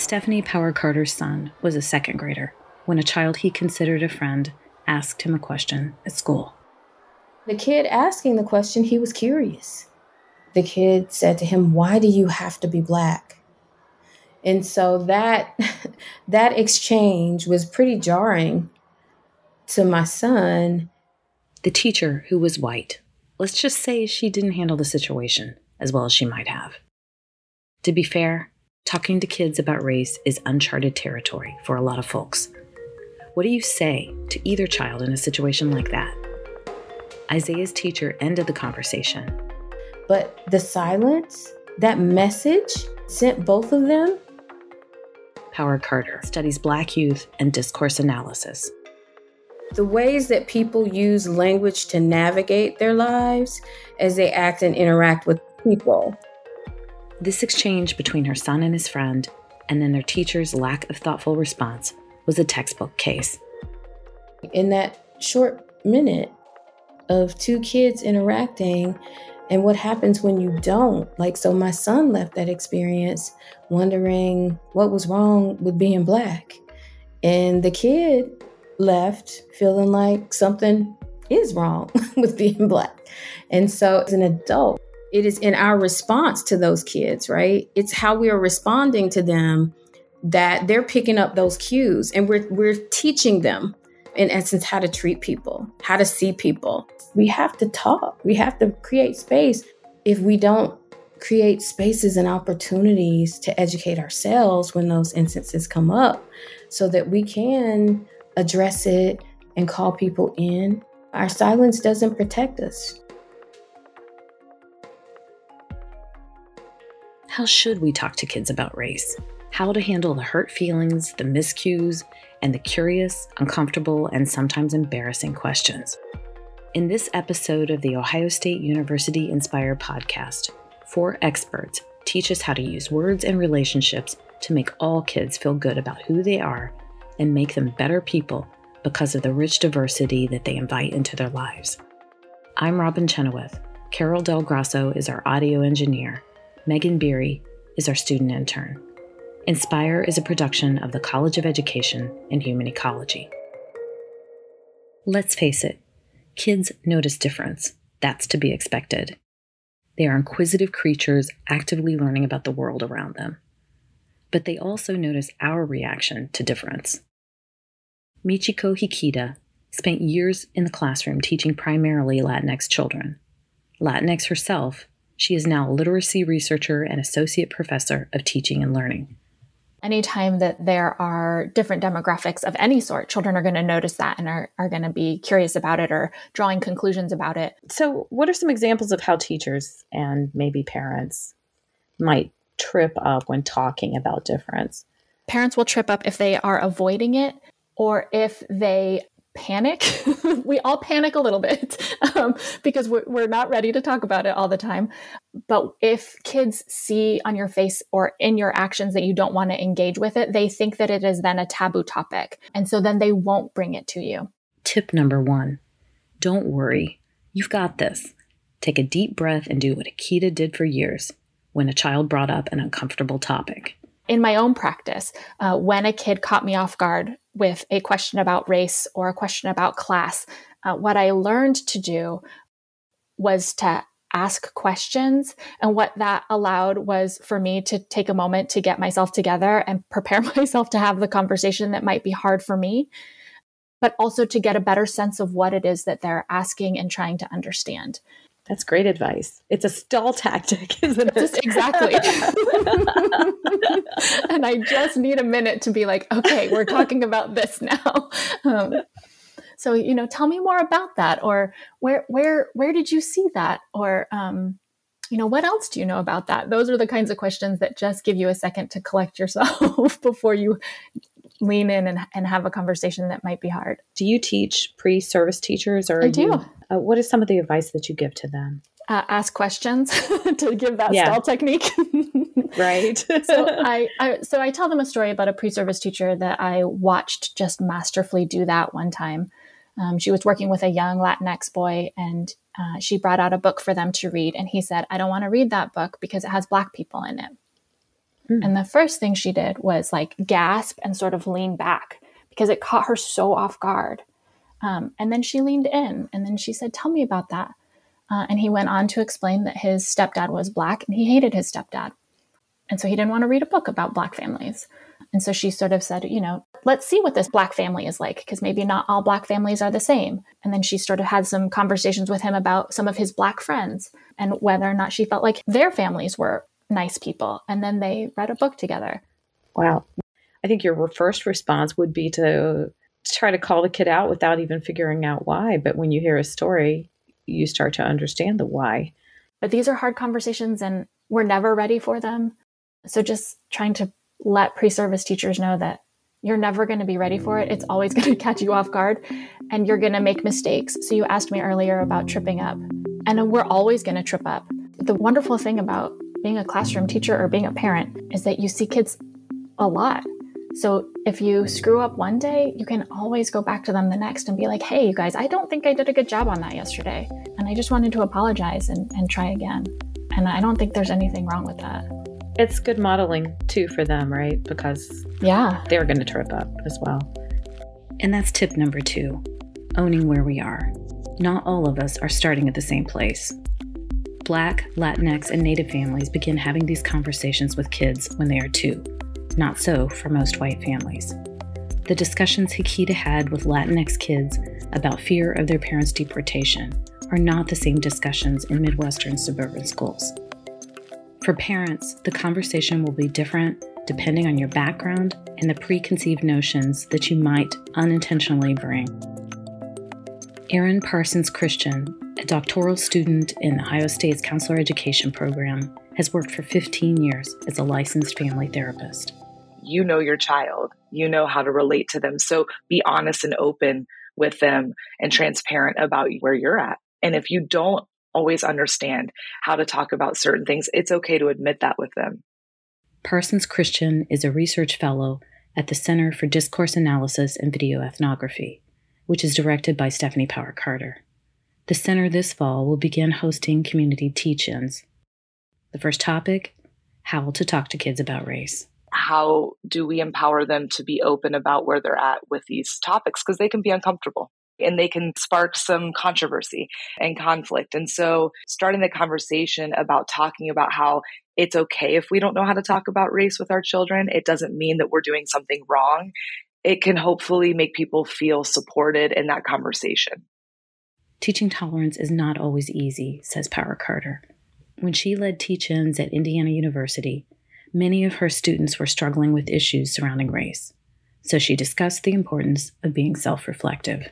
Stephanie Power Carter's son was a second grader when a child he considered a friend asked him a question at school. The kid asking the question, he was curious. The kid said to him, Why do you have to be black? And so that that exchange was pretty jarring to my son. The teacher, who was white, let's just say she didn't handle the situation as well as she might have. To be fair, talking to kids about race is uncharted territory for a lot of folks. What do you say to either child in a situation like that? Isaiah's teacher ended the conversation. But the silence, that message sent both of them. Power Carter studies Black youth and discourse analysis. The ways that people use language to navigate their lives as they act and interact with people. This exchange between her son and his friend, and then their teacher's lack of thoughtful response, was a textbook case. In that short minute of two kids interacting, and what happens when you don't. Like, so my son left that experience wondering what was wrong with being black. And the kid left feeling like something is wrong with being black. And so, as an adult, it is in our response to those kids, right? It's how we are responding to them that they're picking up those cues and we're we're teaching them in essence how to treat people, how to see people. We have to talk. We have to create space. If we don't create spaces and opportunities to educate ourselves when those instances come up so that we can address it and call people in, our silence doesn't protect us. How should we talk to kids about race? How to handle the hurt feelings, the miscues, and the curious, uncomfortable, and sometimes embarrassing questions. In this episode of the Ohio State University Inspire podcast, four experts teach us how to use words and relationships to make all kids feel good about who they are and make them better people because of the rich diversity that they invite into their lives. I'm Robin Chenoweth. Carol Del Grasso is our audio engineer. Megan Beery is our student intern. Inspire is a production of the College of Education and Human Ecology. Let's face it, kids notice difference. That's to be expected. They are inquisitive creatures actively learning about the world around them. But they also notice our reaction to difference. Michiko Hikida spent years in the classroom teaching primarily Latinx children. Latinx herself, she is now a literacy researcher and associate professor of teaching and learning. Anytime that there are different demographics of any sort, children are going to notice that and are, are going to be curious about it or drawing conclusions about it. So, what are some examples of how teachers and maybe parents might trip up when talking about difference? Parents will trip up if they are avoiding it or if they panic. we all panic a little bit um, because we're, we're not ready to talk about it all the time. But if kids see on your face or in your actions that you don't want to engage with it, they think that it is then a taboo topic. And so then they won't bring it to you. Tip number one don't worry. You've got this. Take a deep breath and do what Hikida did for years when a child brought up an uncomfortable topic in my own practice, uh, when a kid caught me off guard with a question about race or a question about class, uh, what I learned to do was to ask questions. And what that allowed was for me to take a moment to get myself together and prepare myself to have the conversation that might be hard for me, but also to get a better sense of what it is that they're asking and trying to understand. That's great advice. It's a stall tactic, isn't it? Just exactly. and I just need a minute to be like, okay, we're talking about this now. Um, so you know, tell me more about that, or where where where did you see that, or um, you know, what else do you know about that? Those are the kinds of questions that just give you a second to collect yourself before you lean in and, and have a conversation that might be hard. Do you teach pre-service teachers or I do. You, uh, what is some of the advice that you give to them? Uh, ask questions to give that yeah. stall technique. right. so I, I so I tell them a story about a pre-service teacher that I watched just masterfully do that one time. Um, she was working with a young Latinx boy, and uh, she brought out a book for them to read. And he said, "I don't want to read that book because it has black people in it." Hmm. And the first thing she did was like gasp and sort of lean back because it caught her so off guard. Um, and then she leaned in and then she said, Tell me about that. Uh, and he went on to explain that his stepdad was black and he hated his stepdad. And so he didn't want to read a book about black families. And so she sort of said, you know, let's see what this black family is like, because maybe not all black families are the same. And then she sort of had some conversations with him about some of his black friends and whether or not she felt like their families were nice people. And then they read a book together. Wow. I think your first response would be to try to call the kid out without even figuring out why. But when you hear a story, you start to understand the why. But these are hard conversations and we're never ready for them. So just trying to let pre service teachers know that you're never going to be ready for it. It's always going to catch you off guard and you're going to make mistakes. So you asked me earlier about tripping up, and we're always going to trip up. The wonderful thing about being a classroom teacher or being a parent is that you see kids a lot. So if you screw up one day, you can always go back to them the next and be like, hey, you guys, I don't think I did a good job on that yesterday. And I just wanted to apologize and, and try again. And I don't think there's anything wrong with that. It's good modeling too for them, right? Because yeah, they're going to trip up as well. And that's tip number two owning where we are. Not all of us are starting at the same place. Black, Latinx, and Native families begin having these conversations with kids when they are two. Not so for most white families. The discussions Hikida had with Latinx kids about fear of their parents' deportation are not the same discussions in Midwestern suburban schools. For parents, the conversation will be different depending on your background and the preconceived notions that you might unintentionally bring. Erin Parsons Christian, a doctoral student in Ohio State's counselor education program, has worked for 15 years as a licensed family therapist. You know your child, you know how to relate to them. So be honest and open with them and transparent about where you're at. And if you don't always understand how to talk about certain things, it's okay to admit that with them. Parsons Christian is a research fellow at the Center for Discourse Analysis and Video Ethnography, which is directed by Stephanie Power Carter. The center this fall will begin hosting community teach ins. The first topic how to talk to kids about race. How do we empower them to be open about where they're at with these topics? Because they can be uncomfortable and they can spark some controversy and conflict. And so starting the conversation about talking about how it's okay if we don't know how to talk about race with our children, it doesn't mean that we're doing something wrong. It can hopefully make people feel supported in that conversation. Teaching tolerance is not always easy, says Power Carter. When she led teach ins at Indiana University, many of her students were struggling with issues surrounding race. So she discussed the importance of being self reflective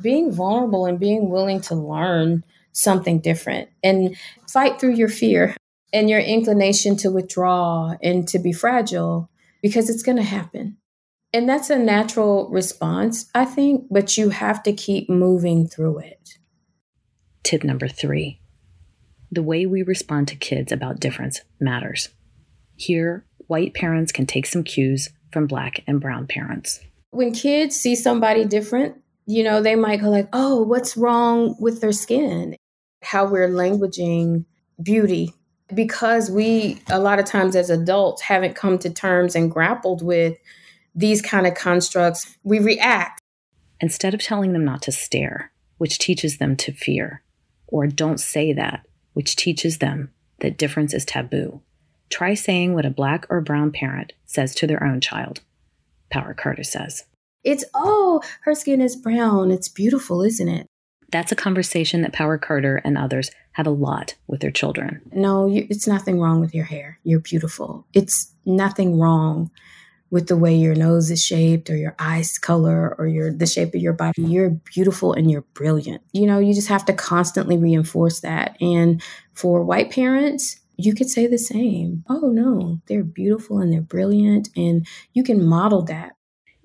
being vulnerable and being willing to learn something different and fight through your fear and your inclination to withdraw and to be fragile because it's going to happen. And that's a natural response, I think, but you have to keep moving through it. Tip number three the way we respond to kids about difference matters. Here, white parents can take some cues from black and brown parents. When kids see somebody different, you know, they might go like, oh, what's wrong with their skin? How we're languaging beauty because we a lot of times as adults haven't come to terms and grappled with these kind of constructs, we react. Instead of telling them not to stare, which teaches them to fear, or don't say that, which teaches them that difference is taboo, try saying what a black or brown parent says to their own child. Power Carter says. It's, oh, her skin is brown. It's beautiful, isn't it? That's a conversation that Power Carter and others have a lot with their children. No, you, it's nothing wrong with your hair. You're beautiful. It's nothing wrong with the way your nose is shaped or your eyes color or your the shape of your body. You're beautiful and you're brilliant. You know, you just have to constantly reinforce that. And for white parents, you could say the same. Oh no, they're beautiful and they're brilliant and you can model that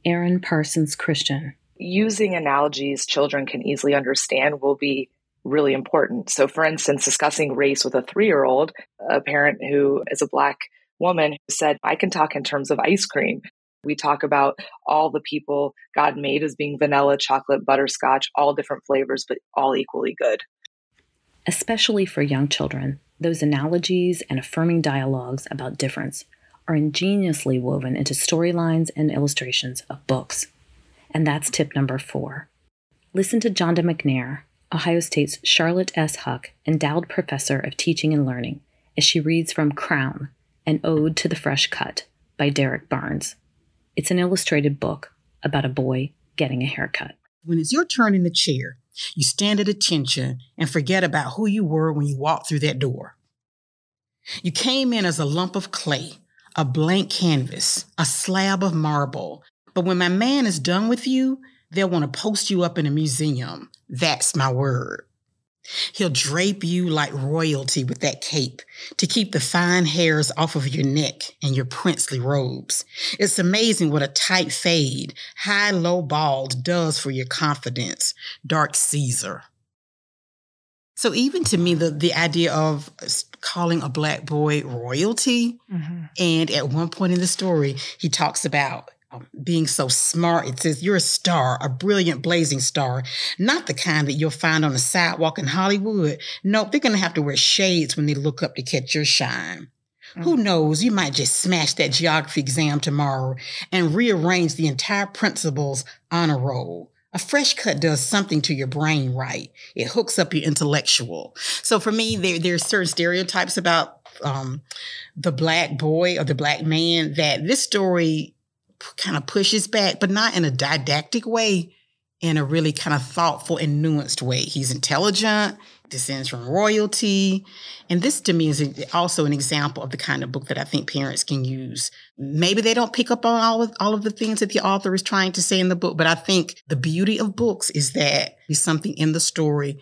Erin Parsons Christian. Using analogies children can easily understand will be really important. So, for instance, discussing race with a three year old, a parent who is a Black woman who said, I can talk in terms of ice cream. We talk about all the people God made as being vanilla, chocolate, butterscotch, all different flavors, but all equally good. Especially for young children, those analogies and affirming dialogues about difference are ingeniously woven into storylines and illustrations of books. And that's tip number four. Listen to Jonda McNair, Ohio State's Charlotte S. Huck Endowed Professor of Teaching and Learning, as she reads from Crown, an ode to the fresh cut by Derrick Barnes. It's an illustrated book about a boy getting a haircut. When it's your turn in the chair, you stand at attention and forget about who you were when you walked through that door. You came in as a lump of clay, a blank canvas, a slab of marble. But when my man is done with you, they'll want to post you up in a museum. That's my word. He'll drape you like royalty with that cape to keep the fine hairs off of your neck and your princely robes. It's amazing what a tight fade, high low bald does for your confidence. Dark Caesar. So even to me, the, the idea of calling a black boy royalty, mm-hmm. and at one point in the story, he talks about being so smart. It says you're a star, a brilliant, blazing star, not the kind that you'll find on the sidewalk in Hollywood. Nope, they're going to have to wear shades when they look up to catch your shine. Mm-hmm. Who knows? You might just smash that geography exam tomorrow and rearrange the entire principal's honor roll. A fresh cut does something to your brain right. It hooks up your intellectual. So for me, there there's certain stereotypes about um, the black boy or the black man that this story kind of pushes back, but not in a didactic way, in a really kind of thoughtful and nuanced way. He's intelligent, descends from royalty. And this to me is also an example of the kind of book that I think parents can use. Maybe they don't pick up on all of, all of the things that the author is trying to say in the book, but I think the beauty of books is that there's something in the story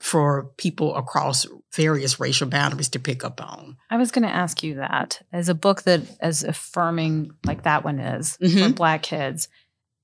for people across various racial boundaries to pick up on. I was going to ask you that as a book that as affirming like that one is mm-hmm. for black kids.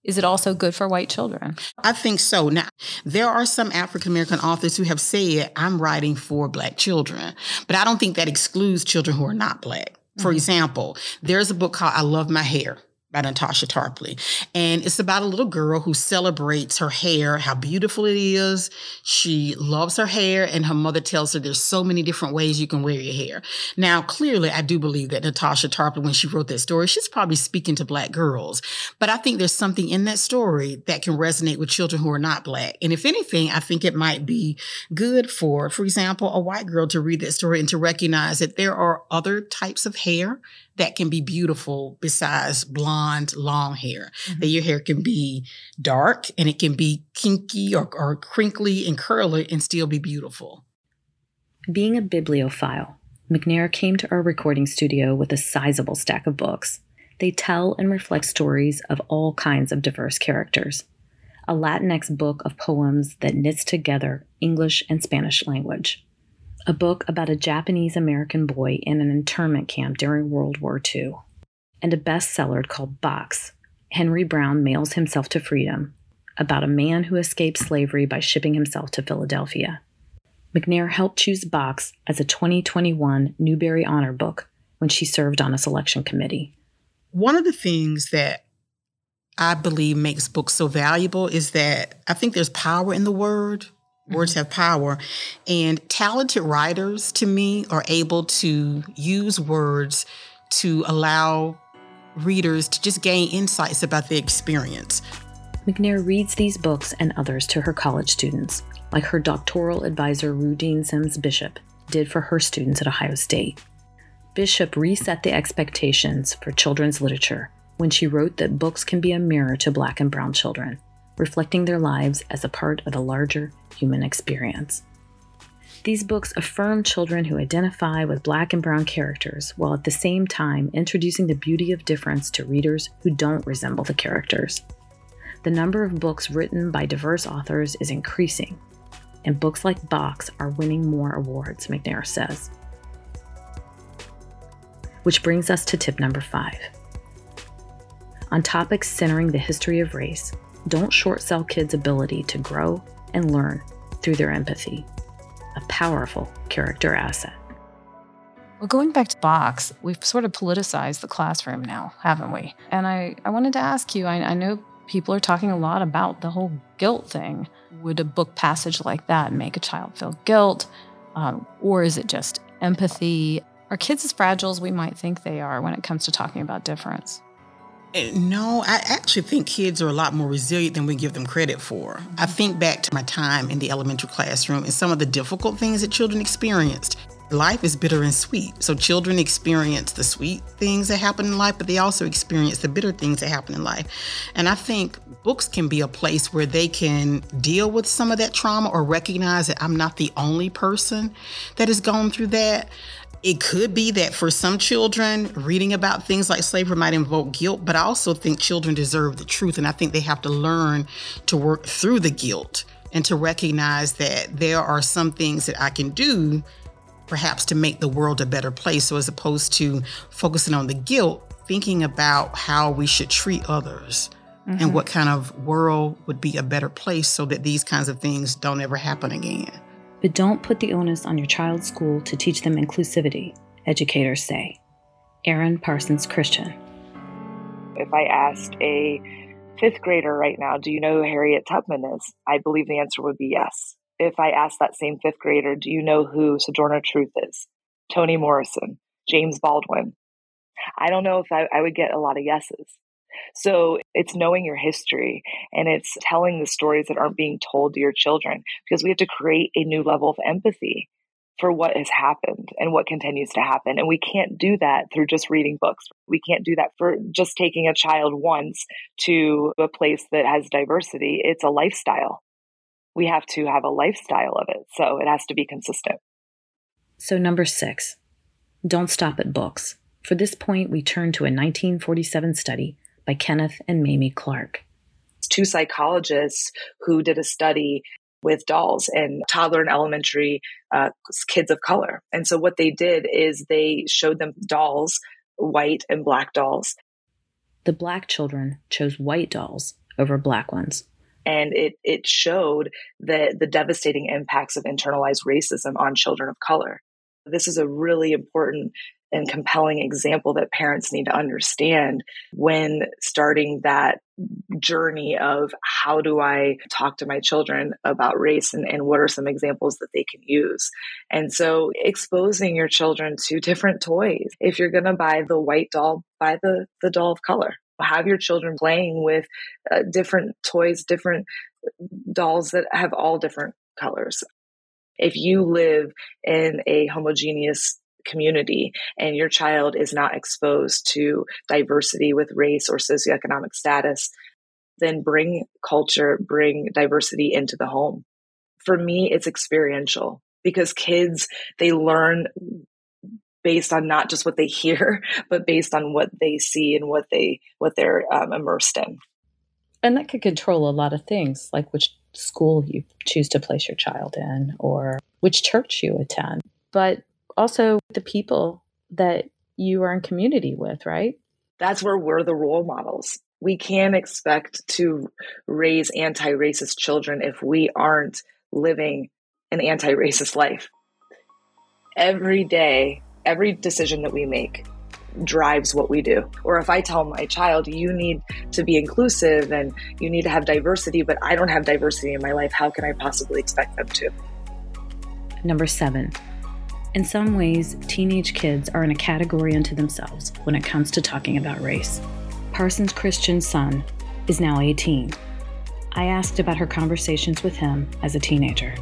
Is it also good for white children? I think so. Now, there are some African American authors who have said, I'm writing for black children, but I don't think that excludes children who are not black. For mm-hmm. example, there's a book called I Love My Hair by Natasha Tarpley. And it's about a little girl who celebrates her hair, how beautiful it is. She loves her hair, and her mother tells her there's so many different ways you can wear your hair. Now, clearly, I do believe that Natasha Tarpley, when she wrote that story, she's probably speaking to Black girls. But I think there's something in that story that can resonate with children who are not Black. And if anything, I think it might be good for, for example, a white girl to read that story and to recognize that there are other types of hair that can be beautiful besides blonde, long hair. Mm-hmm. That your hair can be dark and it can be kinky or, or crinkly and curly and still be beautiful. Being a bibliophile, McNair came to our recording studio with a sizable stack of books. They tell and reflect stories of all kinds of diverse characters. A Latinx book of poems that knits together English and Spanish language a book about a Japanese American boy in an internment camp during World War II, and a bestseller called Box Henry Brown Mails Himself to Freedom, about a man who escaped slavery by shipping himself to Philadelphia. McNair helped choose Box as a 2021 Newbery Honor Book when she served on a selection committee. One of the things that I believe makes books so valuable is that I think there's power in the word. Words have power. And talented writers, to me, are able to use words to allow readers to just gain insights about the experience. McNair reads these books and others to her college students, like her doctoral advisor, Rudine Sims Bishop, did for her students at Ohio State. Bishop reset the expectations for children's literature when she wrote that books can be a mirror to Black and Brown children reflecting their lives as a part of the larger human experience. These books affirm children who identify with black and brown characters while at the same time introducing the beauty of difference to readers who don't resemble the characters. The number of books written by diverse authors is increasing, and books like Box are winning more awards, McNair says. Which brings us to tip number five. On topics centering the history of race, don't short sell kids' ability to grow and learn through their empathy, a powerful character asset. Well, going back to Box, we've sort of politicized the classroom now, haven't we? And I, I wanted to ask you I, I know people are talking a lot about the whole guilt thing. Would a book passage like that make a child feel guilt? Um, or is it just empathy? Are kids as fragile as we might think they are when it comes to talking about difference? No, I actually think kids are a lot more resilient than we give them credit for. I mm-hmm. think back to my time in the elementary classroom and some of the difficult things that children experienced. Life is bitter and sweet. So children experience the sweet things that happen in life, but they also experience the bitter things that happen in life. And I think books can be a place where they can deal with some of that trauma or recognize that I'm not the only person that has gone through that. It could be that for some children, reading about things like slavery might invoke guilt, but I also think children deserve the truth. And I think they have to learn to work through the guilt and to recognize that there are some things that I can do perhaps to make the world a better place. So as opposed to focusing on the guilt, thinking about how we should treat others mm-hmm. and what kind of world would be a better place so that these kinds of things don't ever happen again. But don't put the onus on your child's school to teach them inclusivity, educators say. Erin Parsons Christian. If I asked a fifth grader right now, do you know who Harriet Tubman is? I believe the answer would be yes. If I asked that same fifth grader, do you know who Sojourner Truth is? Toni Morrison, James Baldwin. I don't know if I, I would get a lot of yeses. So it's knowing your history and it's telling the stories that aren't being told to your children because we have to create a new level of empathy for what has happened and what continues to happen. And we can't do that through just reading books. We can't do that for just taking a child once to a place that has diversity. It's a lifestyle. We have to have a lifestyle of it. So it has to be consistent. So, number six, don't stop at books. For this point, we turn to a 1947 study by Kenneth and Mamie Clark. Two psychologists who did a study with dolls and toddler and elementary uh, kids of color. And so what they did is they showed them dolls, white and black dolls. The black children chose white dolls over black ones. And it, it showed the, the devastating impacts of internalized racism on children of color. This is a really important and compelling example that parents need to understand when starting that journey of how do I talk to my children about race and, and what are some examples that they can use. And so exposing your children to different toys. If you're going to buy the white doll, buy the, the doll of color. Have your children playing with uh, different toys, different dolls that have all different colors. If you live in a homogeneous community and your child is not exposed to diversity with race or socioeconomic status, then bring culture, bring diversity into the home. For me, it's experiential because kids, they learn based on not just what they hear, but based on what they see and what they, what they're um, immersed in. And that could control a lot of things, like which school you choose to place your child in or which church you attend. But also the people that you are in community with, right? That's where we're the role models. We can't expect to raise anti racist children if we aren't living an anti racist life. Every day, every decision that we make drives what we do. Or if I tell my child, you need to be inclusive and you need to have diversity, but I don't have diversity in my life, how can I possibly expect them to? Number seven, in some ways, teenage kids are in a category unto themselves when it comes to talking about race. Parsons Christian's son is now 18. I asked about her conversations with him as a teenager.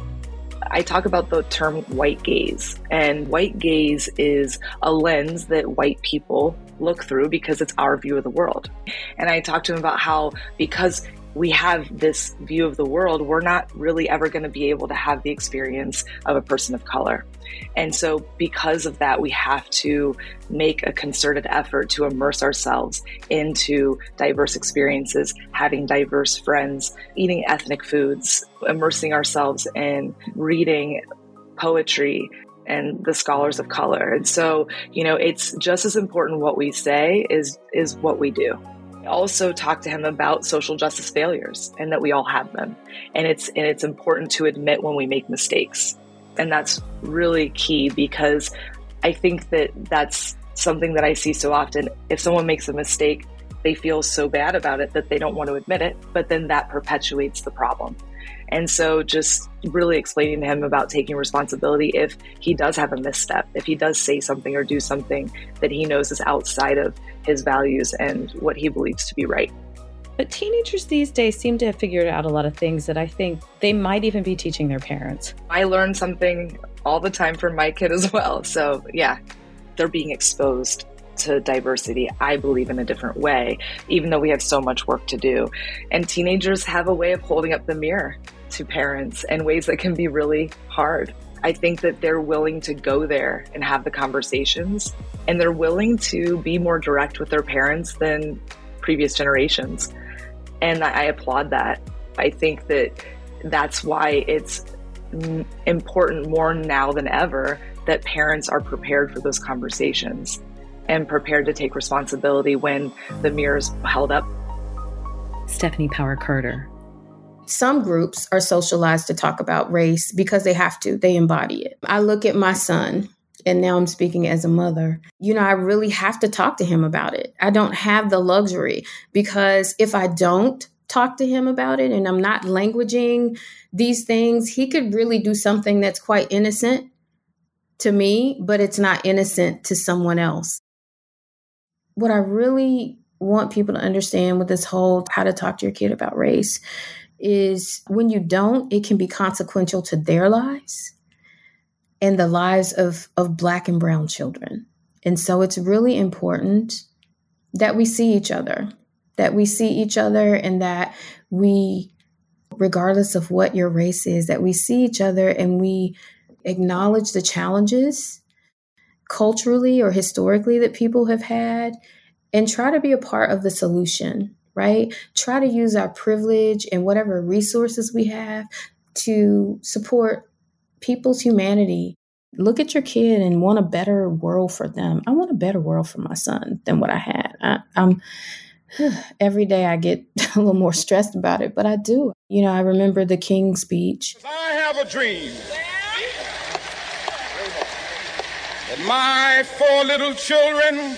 I talk about the term white gaze, and white gaze is a lens that white people look through because it's our view of the world. And I talked to him about how because we have this view of the world, we're not really ever going to be able to have the experience of a person of color. And so, because of that, we have to make a concerted effort to immerse ourselves into diverse experiences, having diverse friends, eating ethnic foods, immersing ourselves in reading poetry, and the scholars of color. And so, you know, it's just as important what we say is is what we do also talk to him about social justice failures and that we all have them. And it's and it's important to admit when we make mistakes. And that's really key because I think that that's something that I see so often. If someone makes a mistake, they feel so bad about it that they don't want to admit it, but then that perpetuates the problem. And so just really explaining to him about taking responsibility if he does have a misstep, if he does say something or do something that he knows is outside of his values and what he believes to be right. But teenagers these days seem to have figured out a lot of things that I think they might even be teaching their parents. I learn something all the time from my kid as well. So, yeah, they're being exposed to diversity, I believe, in a different way, even though we have so much work to do. And teenagers have a way of holding up the mirror to parents in ways that can be really hard. I think that they're willing to go there and have the conversations, and they're willing to be more direct with their parents than previous generations. And I applaud that. I think that that's why it's important more now than ever that parents are prepared for those conversations and prepared to take responsibility when the mirror is held up. Stephanie Power Carter. Some groups are socialized to talk about race because they have to, they embody it. I look at my son, and now I'm speaking as a mother. You know, I really have to talk to him about it. I don't have the luxury because if I don't talk to him about it and I'm not languaging these things, he could really do something that's quite innocent to me, but it's not innocent to someone else. What I really want people to understand with this whole how to talk to your kid about race is when you don't, it can be consequential to their lives and the lives of, of Black and Brown children. And so it's really important that we see each other, that we see each other, and that we, regardless of what your race is, that we see each other and we acknowledge the challenges culturally or historically that people have had and try to be a part of the solution, right? Try to use our privilege and whatever resources we have to support people's humanity. Look at your kid and want a better world for them. I want a better world for my son than what I had. I, I'm every day I get a little more stressed about it, but I do. You know, I remember the King speech. I have a dream that my four little children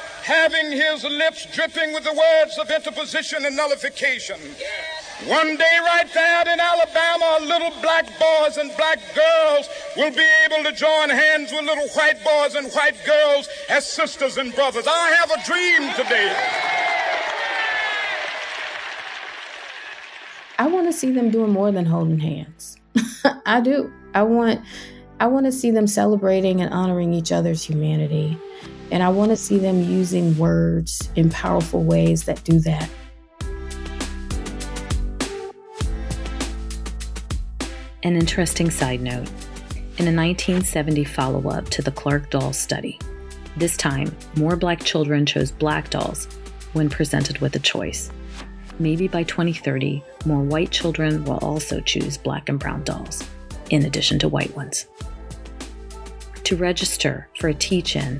having his lips dripping with the words of interposition and nullification. One day, right there in Alabama, little black boys and black girls will be able to join hands with little white boys and white girls as sisters and brothers. I have a dream today. I want to see them doing more than holding hands. I do. I want I want to see them celebrating and honoring each other's humanity. And I want to see them using words in powerful ways that do that. An interesting side note in a 1970 follow up to the Clark doll study, this time more black children chose black dolls when presented with a choice. Maybe by 2030, more white children will also choose black and brown dolls in addition to white ones. To register for a teach in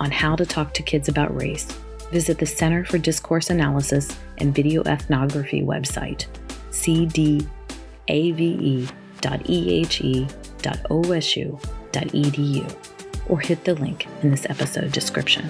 on how to talk to kids about race, visit the Center for Discourse Analysis and Video Ethnography website, cdave.ehe.osu.edu, or hit the link in this episode description.